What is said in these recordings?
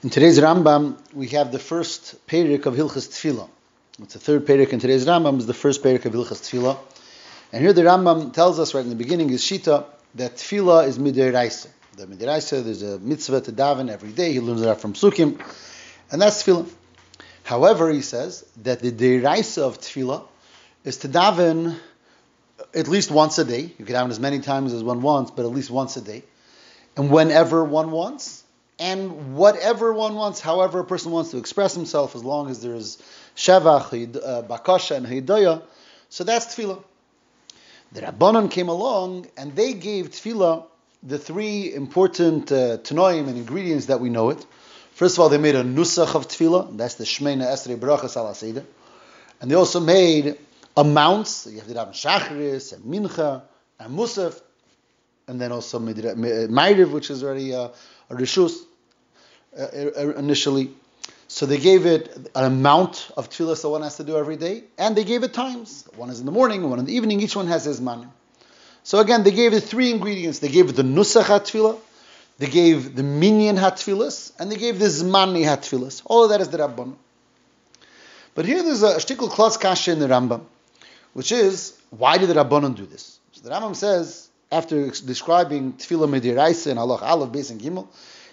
In today's Rambam, we have the first perik of Hilchas Tefillah. It's the third perik in today's Rambam, is the first perik of Hilchas Tefillah. And here the Rambam tells us right in the beginning, is Shita, that Tefillah is Midiraisa. The Midiraisa, there's a mitzvah to daven every day. He learns that from Sukkim. And that's Tefillah. However, he says that the Deraisa of Tefillah is to daven at least once a day. You can daven as many times as one wants, but at least once a day. And whenever one wants and whatever one wants, however a person wants to express himself, as long as there is shevach, uh, bakasha, and hidayah. So that's tefillah. The Rabbanon came along and they gave tefillah the three important uh, and ingredients that we know it. First of all, they made a nusach of tefillah. That's the Shmeina Esrei Barachas Al And they also made amounts. You have to have Shachris and Mincha and Musaf. And then also Ma'iriv, which is already uh, a Rishus. Uh, uh, initially. So they gave it an amount of tefillah that one has to do every day, and they gave it times. One is in the morning, one in the evening. Each one has his man. So again, they gave it three ingredients. They gave it the nusach hatfilah, they gave the minyan hatfilas, and they gave the zmani hatfilas. All of that is the Rabban. But here there's a shtickle klas kasha in the Rambam, which is why did the Rabbanon do this? So the Rambam says after describing tefillah mediraisa and Allah aleph beis and gimel.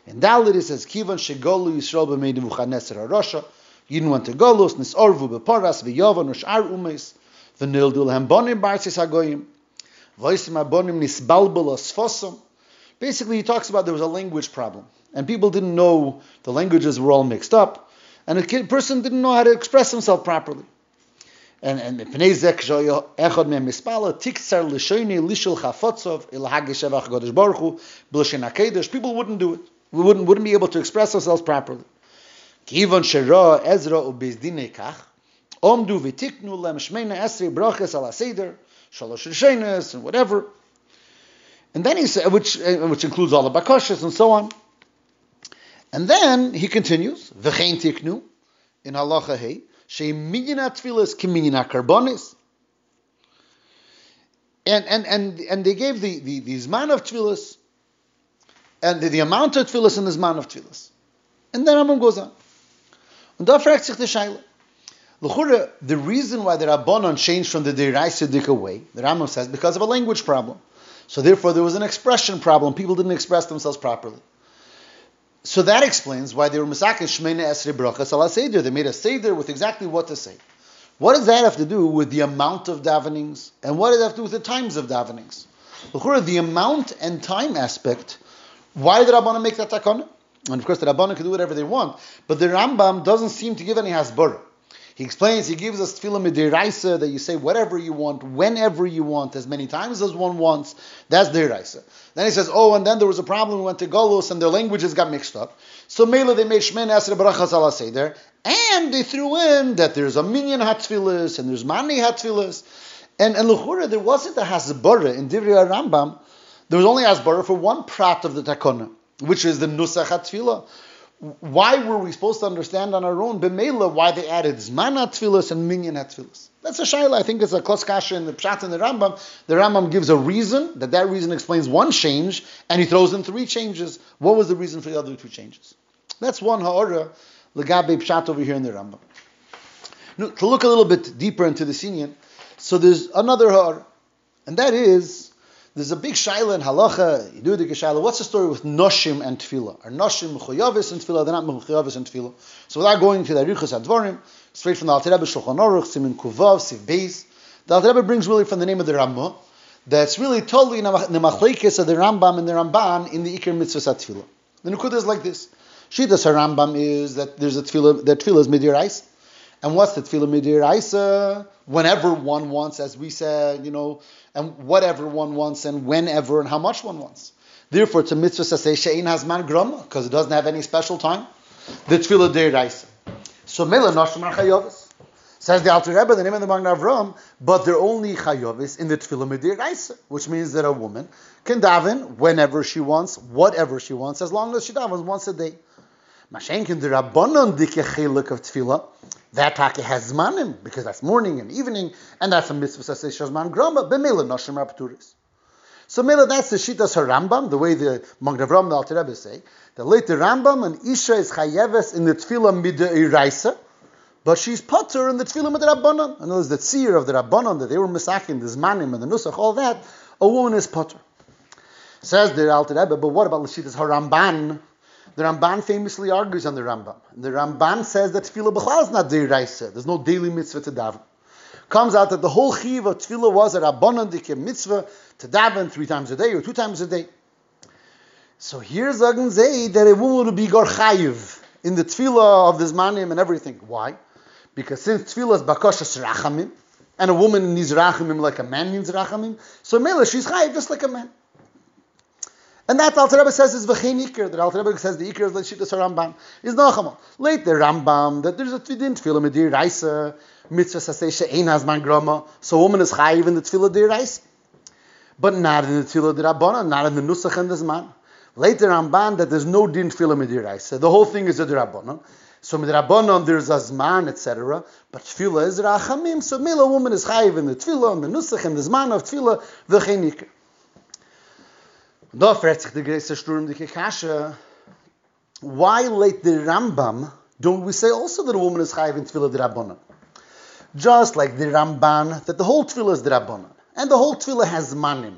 In Dalit it says, Kivan shegolu Yisrael b'mei Nebuchadnezzar HaRasha, Yidin went to Golus, Nisorvu b'paras v'yovan u'sh'ar umes, v'nildu lehem bonim b'artzis hagoyim, v'oisim abonim nisbalbel osfosom. Basically, he talks about there was a language problem, and people didn't know the languages were all mixed up, and a person didn't know how to express himself properly. And and pnei zek echad mem mispala tiktsar lishoyni lishul chafotzov il hagishevach godesh baruch hu b'lishin People wouldn't do it we wouldn't, wouldn't be able to express ourselves properly. Kivon shera Ezra ubezdine kach, omdu v'tiknu lem shmeina esri brachas ala seder, shalosh rishenes, and whatever. And then he said, which, uh, which includes all the bakashas and so on. And then he continues, v'chein tiknu, in halacha hey, she'minyan atfilas kiminyan akarbonis. And, and, and, and they gave the, the, the Zman of Tfilas and the, the amount of tefillas and the zman of tefillas. And then Rambam goes on. Und da fragt sich der Scheile. The reason why the Rabbanon changed from the Deraisa way, the Rambam says, because of a language problem. So therefore there was an expression problem. People didn't express themselves properly. So that explains why they were Masakin Shmeina Esri Brachas ala Seder. They made a Seder with exactly what to say. What does that have to do with the amount of davenings? And what does that have to do with the times of davenings? L'chure, the amount and time aspect why did Rabbanan make that takana? And of course, the Rabbanan can do whatever they want, but the Rambam doesn't seem to give any hasbara. He explains, he gives us tefillah midiraisa that you say whatever you want, whenever you want, as many times as one wants. That's deraisa. Then he says, oh, and then there was a problem. We went to Golos and their languages got mixed up. So Mela they made Shemen Esra Barachas ala Seder, and they threw in that there's a minyan hatfilas and there's mani hatfilas. And and Luchura, there wasn't a hasbara in Divrei Rambam there was only asbara for one prat of the takona, which is the nusach tefillah. Why were we supposed to understand on our own b'meila why they added zman tefillas and minyan tefillas? That's a shayla. I think it's a kloskasha in the pshat and the Rambam. The Rambam gives a reason that that reason explains one change, and he throws in three changes. What was the reason for the other two changes? That's one ha'ora legabe pshat over here in the Rambam. Now, to look a little bit deeper into the Sinyan, so there's another ha'ora, and that is there's a big shaila in halacha, shaila. What's the story with noshim and tefillah? Are noshim mechuyavis and tefillah? They're not mechuyavis and tefillah. So without going to the Arichas Advarim, straight from the Alter Rebbe Shulchan Aruch, Simin Kuvav, Siv Beis, the Alter Rebbe brings really from the name of the Ramah, that's really totally in the machlekes of the Rambam and the Ramban in the Iker Mitzvah Tefillah. The Nukudah is like this. Shitas Rambam is that there's a tefillah, that tefillah is midir ice. And what's the tefillah midir isa? Whenever one wants, as we said, you know, and whatever one wants, and whenever and how much one wants. Therefore, it's a mitzvah say she'in man grama because it doesn't have any special time. The tefillah deir. So mela nashim chayovis. Says the Alter Rebbe, the name of the Magen Avram, but they're only chayovis in the tefillah midir isa, which means that a woman can daven whenever she wants, whatever she wants, as long as she davens once a day. Mashenkin the Rabbanon dike of tefillah. That taki has zmanim because that's morning and evening, and that's a mitzvah says shazman grama b'mela noshim rapturis. So Mela, that's the Shitas Harambam, the way the Magdavram, the Alter Rebbe say. The later Rambam, and Isha is Chayeves in the Tefillah Mida Iraisa, but she's Potter in the Tefillah Mida Rabbanon. In other words, the Tzir of the Rabbanon, that they were Misakim, the Zmanim and the Nusach, all that, a woman is Potter. Says the Alter Rebbe, but what about the Shitas Haramban? The Ramban famously argues on the Rambam. The Ramban says that Tefillah B'chal is not Deiraisa. There's no daily mitzvah to daven. Comes out that the whole chiv of Tefillah was a Rabbanon mitzvah to daven three times a day or two times a day. So here's Agan Zay that a woman would be Gorchayiv in the Tefillah of this manim and everything. Why? Because since Tefillah is Bakashas Rachamim, and a woman needs Rachamim like a man needs Rachamim, so Mela, she's Chayiv just like a man. And that the Alter Rebbe says is v'chein ikir. That Rebbe says the ikir is like shittas Rambam. Is nochamal. Late the Rambam that there's a tefillin tefillah medir raisa mitzvah sasei she'ein hazman grama. So woman is chayiv in the tefillah dir raisa, but not in the tefillah dir rabbanon, not in the nusach and the zman. Later Ramban that there's no din tefillah medir raisa. The whole thing is a dir rabbanon. So with Rabbanon there's a zman, etc. But tefillah is rachamim. So mila woman is chayiv in the tefillah and the nusach and the zman of tefillah v'chein ikir. Da fragt sich der größte Sturm, die Kasha, why late the Rambam don't we say also that a woman is chayiv in tefillah d'rabbanan? Just like the Ramban, that the whole tefillah is d'rabbanan, and the whole tefillah has manim.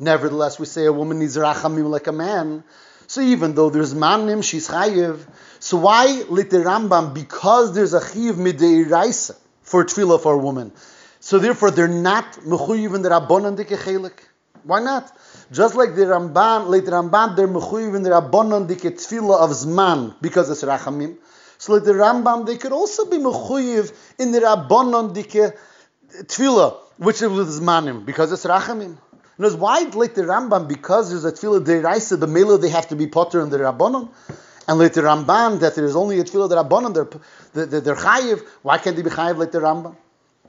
Nevertheless, we say a woman needs rachamim like a man. So even though there's manim, she's chayiv. So why lit the Rambam? Because there's a chayiv midei for tefillah for a woman. So therefore, they're not mechuyiv in the dikechelik. Why not? Just like the Ramban, like the Ramban, they're mechuyev in the Rabbanon dike tefillah of Zman because it's Rachamim. So like the Rambam, they could also be mechuyev in the Rabbanon dike tefillah, which is with Zmanim because it's Rachamim. Knows why like the Rambam because there's a tefillah deraisa, the mela they have to be potter in the Rabbanon. And like the Ramban, that there is only a tefillah the Rabbanon, they're, they're, they're chayiv. Why can't they be chayiv like the Rambam?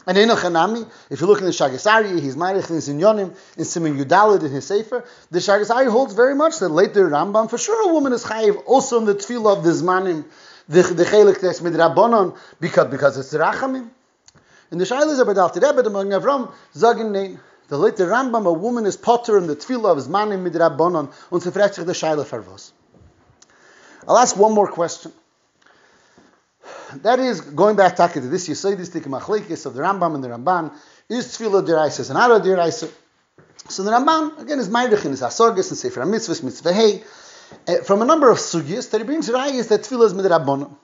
And in Hanami, if you look in the Shagasari, he's Marich in Sinyonim, in Simon Yudalid in his Sefer, the Shagasari holds very much that later Rambam, for sure a woman is chayiv, also in the tefillah of the Zmanim, the, Chelik Tes Midrabanon, because, because it's Rachamim. And the Shailas about Alter Rebbe, the Magen Avram, Zagin Nein, the later Rambam, a woman is potter in the tefillah of Zmanim Midrabanon, und sie fragt sich the Shaila Farvos. I'll ask one more question that is going back to this you say this machlekes of the Rambam and the Ramban is tefillah deraisa and ara deraisa. So the Ramban again is Meidich in his Asorges and Sefer Mitzvahs Mitzvah Hey uh, from a number of sugyas that he brings rayas that tefillah is midrabanon.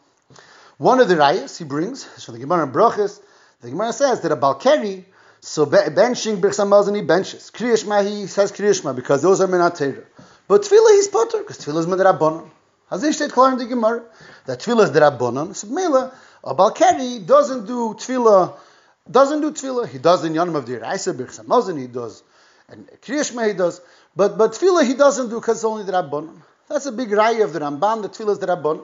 One of the rayas he brings from the Gemara Brachas. The Gemara says that a balkeri so benching birchsamaz he benches. Kriyashma he says kriyashma because those are minat But tefillah he's potter because tefillah is midrabanon. Also steht klar in die Gemara, that Tefillah is Rabbanon. So Mela, a Balkari doesn't do Tefillah, doesn't do Tefillah. He does in Yonim of the Reise, Hamazon, he does, and Kriyashma he does, but, but Tefillah he doesn't do because only the Rabbanon. That's a big raya of the Ramban, the Tefillah is the Rabbanon.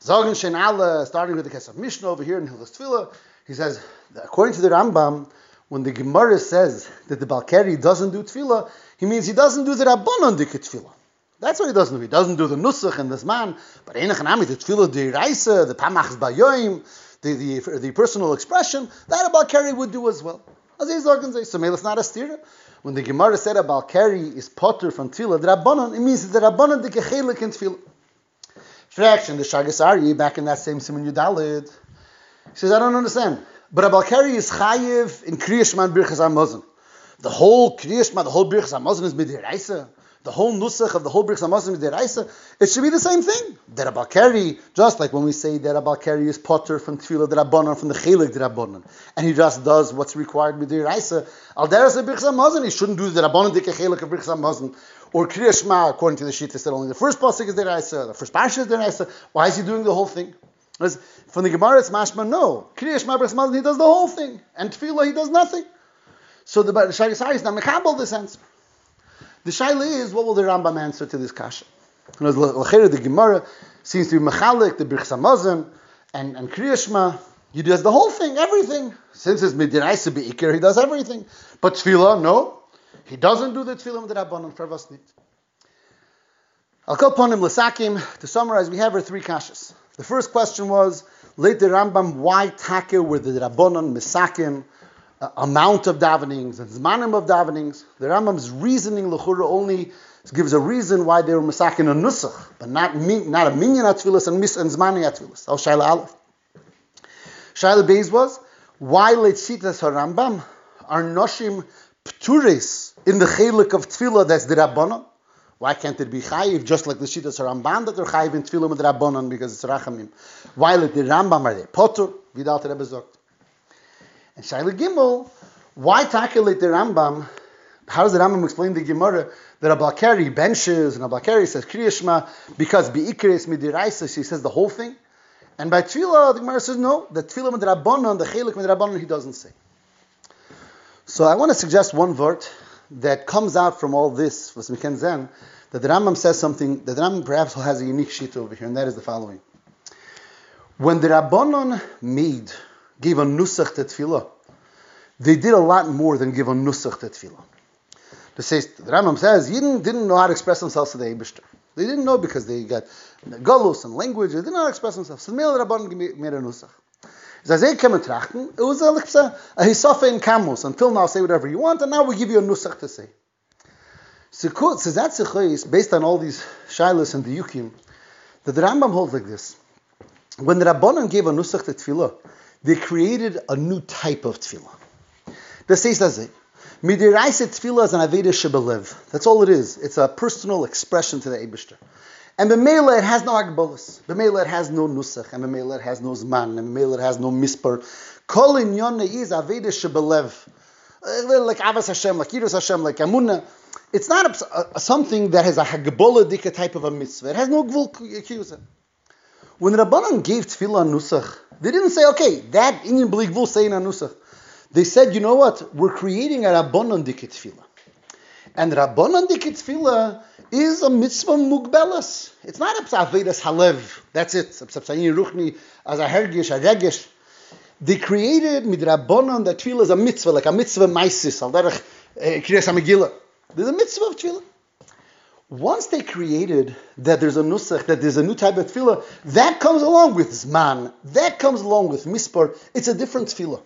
Zagen Shen Allah, starting with the Kesef Mishnah over here in Hilchas Tefillah, he says, according to the Rambam, when the Gemara says that the Balkari doesn't do Tefillah, he means he doesn't do the Rabbanon Dikit Tefillah. That's what he doesn't do. He doesn't do the nusach and this man, but enachanami, the tefillah the raisa, the pamachs bayoim, the, the, the personal expression, that about Keri would do as well. As he's organized, so it's not a stira. When the Gemara said about Keri is potter from tefillah, the it means the rabbanon the kechelik in tefillah. Fraction, the Shagasari, back in that same Simon Yudalid, he says, I don't understand. But Abal Keri is chayiv in Kriyashman Birchas HaMazon. The whole Kriyashman, the whole Birchas HaMazon is midiraisa the whole nusach of the whole Birchas Hamazon Deraisa, it should be the same thing. The Rabakeri, just like when we say that Rabakeri is potter from Tefillah Rabbanon, from the Chelik Rabbanon, and he just does what's required with Deraisa, Al Deras Birchas Hamazon, he shouldn't do the Rabbanon Dike Chelik of Birchas Hamazon, or Kriya according to the Shita, said only the first pasuk is Deraisa, the first parsha is Deraisa. Why is he doing the whole thing? Because from the Gemara, it's mashma. No, Kriya Shema Birchas Hamazon, he does the whole thing, and Tefillah, he does nothing. So the Shagisari is not mekabel this answer. The shaila is, what will the Rambam answer to this kasha? Because the Gemara seems to be mechalik, the Birchas Hamazon, and, and Kriyashma. He does the whole thing, everything. Since it's Midiraisa Be'ikir, he does everything. But Tefillah, no. He doesn't do the Tefillah with the Rabbanon for Vasnit. I'll call upon him Lasakim. To summarize, we have our three kashas. The first question was, late the Rambam, why take were the Rabbanon Misakim amount of davenings and zmanim of davenings. The Rambam's reasoning lechura only gives a reason why they were masakin a nusach, but not not a minyan atfilas and mis and zmani atfilas. Al shaila aleph. Shaila beis was why letzitas harambam are noshim pturis in the chelik of tefillah that's the rabbanon. Why can't it be chayiv just like the Shittas Ramban that they're chayiv in Tefillah with Rabbanon because it's Rachamim? Why let the Rambam are they potter? Without Rebbe. And Shaila Gimel, why tackle the Rambam? How does the Rambam explain the Gemara that Ablakari benches and Ablakari says Kriyashma because Be'ikres Midiraisa, she says the whole thing? And by Tefillah, the Gemara says no, the Tefillah with Rabbanon, the Chelik with Rabbanon, he doesn't say. So I want to suggest one word that comes out from all this, was Zen, that the Rambam says something, that the Rambam perhaps has a unique sheet over here, and that is the following. When the Rabbanon made, gave a nusach to tefillah, they did a lot more than give a nusach to tefillah. The, says, the Rambam says, Yidden didn't know how to express themselves to the Eibishter. They didn't know because they got galus and language, they didn't know how to express themselves. So the Rabbanon made a nusach. As I came trachten, it was a, a, hisofa in Camus. Until now, say whatever you want, and now we give you a nusach to say. So that is based on all these shilas and the yukim, that the Rambam holds like this. When the Rabbanon gave a nusach to tefillah, they created a new type of tefillah. The says as it. Midiraisa tefillah is an aveda shebelev. That's all it is. It's a personal expression to the Eibishter. And B'meila it has no agbolas. B'meila it has no nusach. And B'meila it has no zman. And B'meila it has no Misper. Kol inyon is aveda shebelev. Uh, like Avas Hashem, like Yiras Hashem, like Amunah. It's not a, a, something that has a hagbola dika type of a mitzvah. It has no gvul kiyusa. When Rabbanan gave tefillah nusach, they didn't say, okay, that Indian belief will say in a nusach. They said, you know what? We're creating a Rabbanan dika tefillah. And Rabbanan dika tefillah is a mitzvah mugbelas. It's not a psavedas halev. That's it. Ruchni as a hergish, a regish. They created midrabanon that tefillah is a mitzvah, like a mitzvah maisis, al derech eh, kriyas megillah. There's a mitzvah of tefillah. Once they created that there's a nusach, that there's a new type of tefillah, that comes along with zman, that comes along with mispar. It's a different tefillah.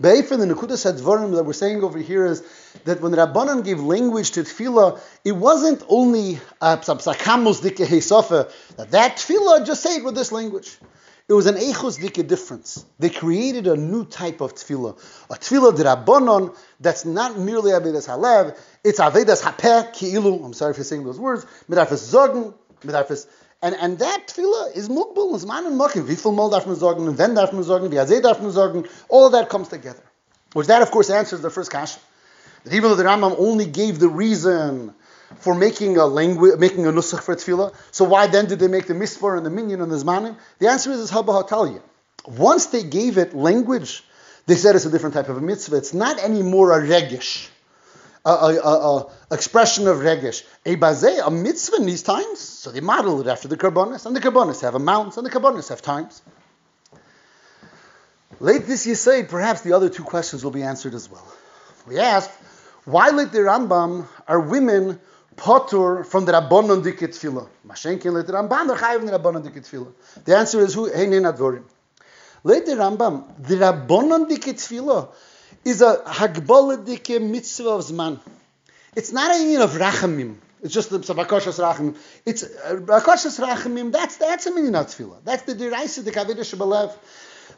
Be'efer, the Nekudas Hadvarim that we're saying over here is that when Rabbanan gave language to tefillah, it wasn't only uh, heisofa, that that tefillah, just say it with this language. It was an echos dike difference. They created a new type of tefillah. A tefillah Rabbanon that's not merely Avedas Halev, it's Avedas Hapeh Ki'ilu, I'm sorry for saying those words, Midarfes Zogen, Midarfes and, and that tefillah is mukbul, is man and makim. Wie viel mal darf man and when darf man azeh darf all of that comes together. Which that, of course, answers the first kasha. That even though the Rambam only gave the reason for making a language, making a nusach for tefillah, so why then did they make the misfar and the minyan and the zmanim? The answer is, is haba Once they gave it language, they said it's a different type of a mitzvah. It's not anymore a regish a, a, a, expression of regesh. A bazeh, a mitzvah in these times, so they modeled it after the karbonis, and the karbonis have amounts, and the karbonis have times. Late this say, perhaps the other two questions will be answered as well. We asked, why late the Rambam are women potur from the Rabbanon dikit tefillah? Mashenkin late the Rambam, they're chayiv in the Rabbanon dikit tefillah. The answer is, who, hey, advorim. Late the Rambam, the Rabbanon dikit tefillah is a hagboladike mitzvah of zman. It's not a meaning of rachamim. It's just the bakashas rachamim. It's uh, bakashas rachamim. That's that's a meaning of tefillah. That's the deraisa the kavida shebalev.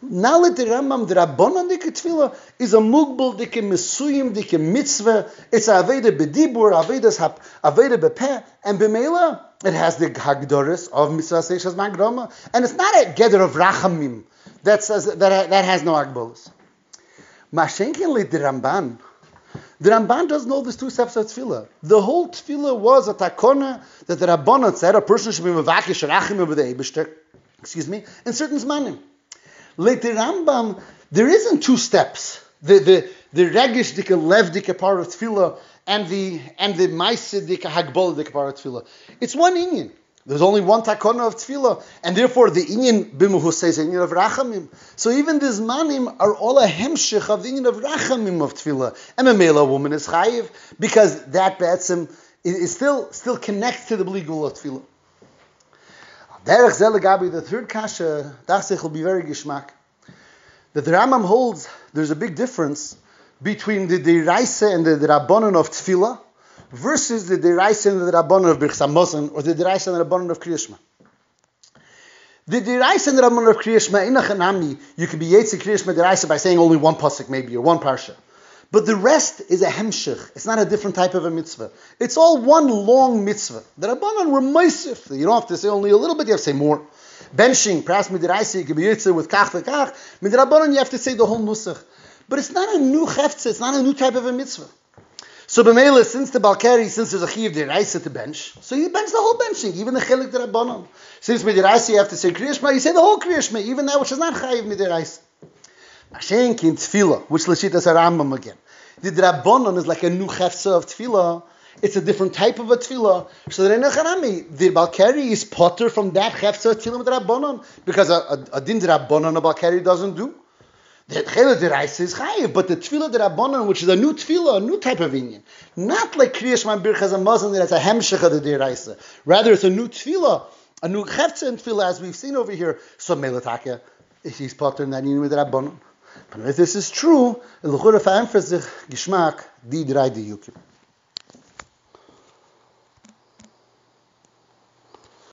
Now let the Rambam the Rabbanon dike tefillah is a mugbal dike mesuyim dike mitzvah. It's a aveda bedibur, avedas hap, aveda bepeh, and b'meila it has the hagdoris of mitzvah seishas magrama, and it's not a gather of rachamim that says that that has no agbolos. Mashenkin the Ramban. The Ramban doesn't know these two steps of tefillah. The whole tefillah was a takona that the Rabbanon said a person should be mevakish rachim over the excuse me, in certain zmanim. Like the Rambam, there isn't two steps. The the the regish dika lev dika part of tefillah and the and the ma'asid dika hagbol dika part of tefillah. It's one inyan. There's only one takona of tefillah, and therefore the inyan bimuhu says inyan of rachamim. So even these manim are all a hemshich of the inyan of rachamim of tefillah. And a male woman is chayiv because that betzim is still still connects to the legal of tefillah. Derech Zelagabi, the third kasha, Dachsich will be very gishmak. that the Rambam holds there's a big difference between the Deraisa and the Rabbanon of Tefillah versus the Deraisa and the Rabbanon of Birchas Hamazon or the Deraisa and the Rabbanon of Kriyashma. The Deraisa and the Rabbanon of Kriyashma, Inachanami, you can be Yetzi Kriyashma Deraisa by saying only one pasuk maybe or one parsha. But the rest is a hemshich. It's not a different type of a mitzvah. It's all one long mitzvah. The Rabbanon were meisif. You don't have to say only a little bit, you have to say more. Benching, perhaps midiraisi, you can be with kach v'kach. Midrabanon, you have to say the whole nusach. But it's not a new cheftze, it's not a new type of a mitzvah. So b'meila, since the Balkari, since there's a chiv deraisa to bench, so you bench the whole benching, even the chelik derabanon. Since midiraisa you have to say kriyashma, you say the whole kriyashma, even that which is not chayiv midiraisa. Ashenk in tefillah, which Lashitas Rambam again. The Drabonon is like a new chefza of tefillah. It's a different type of a tefillah. So the Renachanami, the Balkari is potter from that chefza of tefillah with Rabbonon because a, a, a din Rabbonon a Balkari doesn't do. The Chela Deraisa is chayiv, but the tefillah Rabbonon, which is a new tefillah, a new type of inyan, not like Kriyash Man Birchas Hamazon that's a hemshech of the Deraisa. Rather, it's a new tefillah, a new chefza in tefillah, as we've seen over here. So Melataka, he's potter in that inyan with Rabbonon. But if this is true, the L'chura verämpft sich Geschmack, die drei Diukim.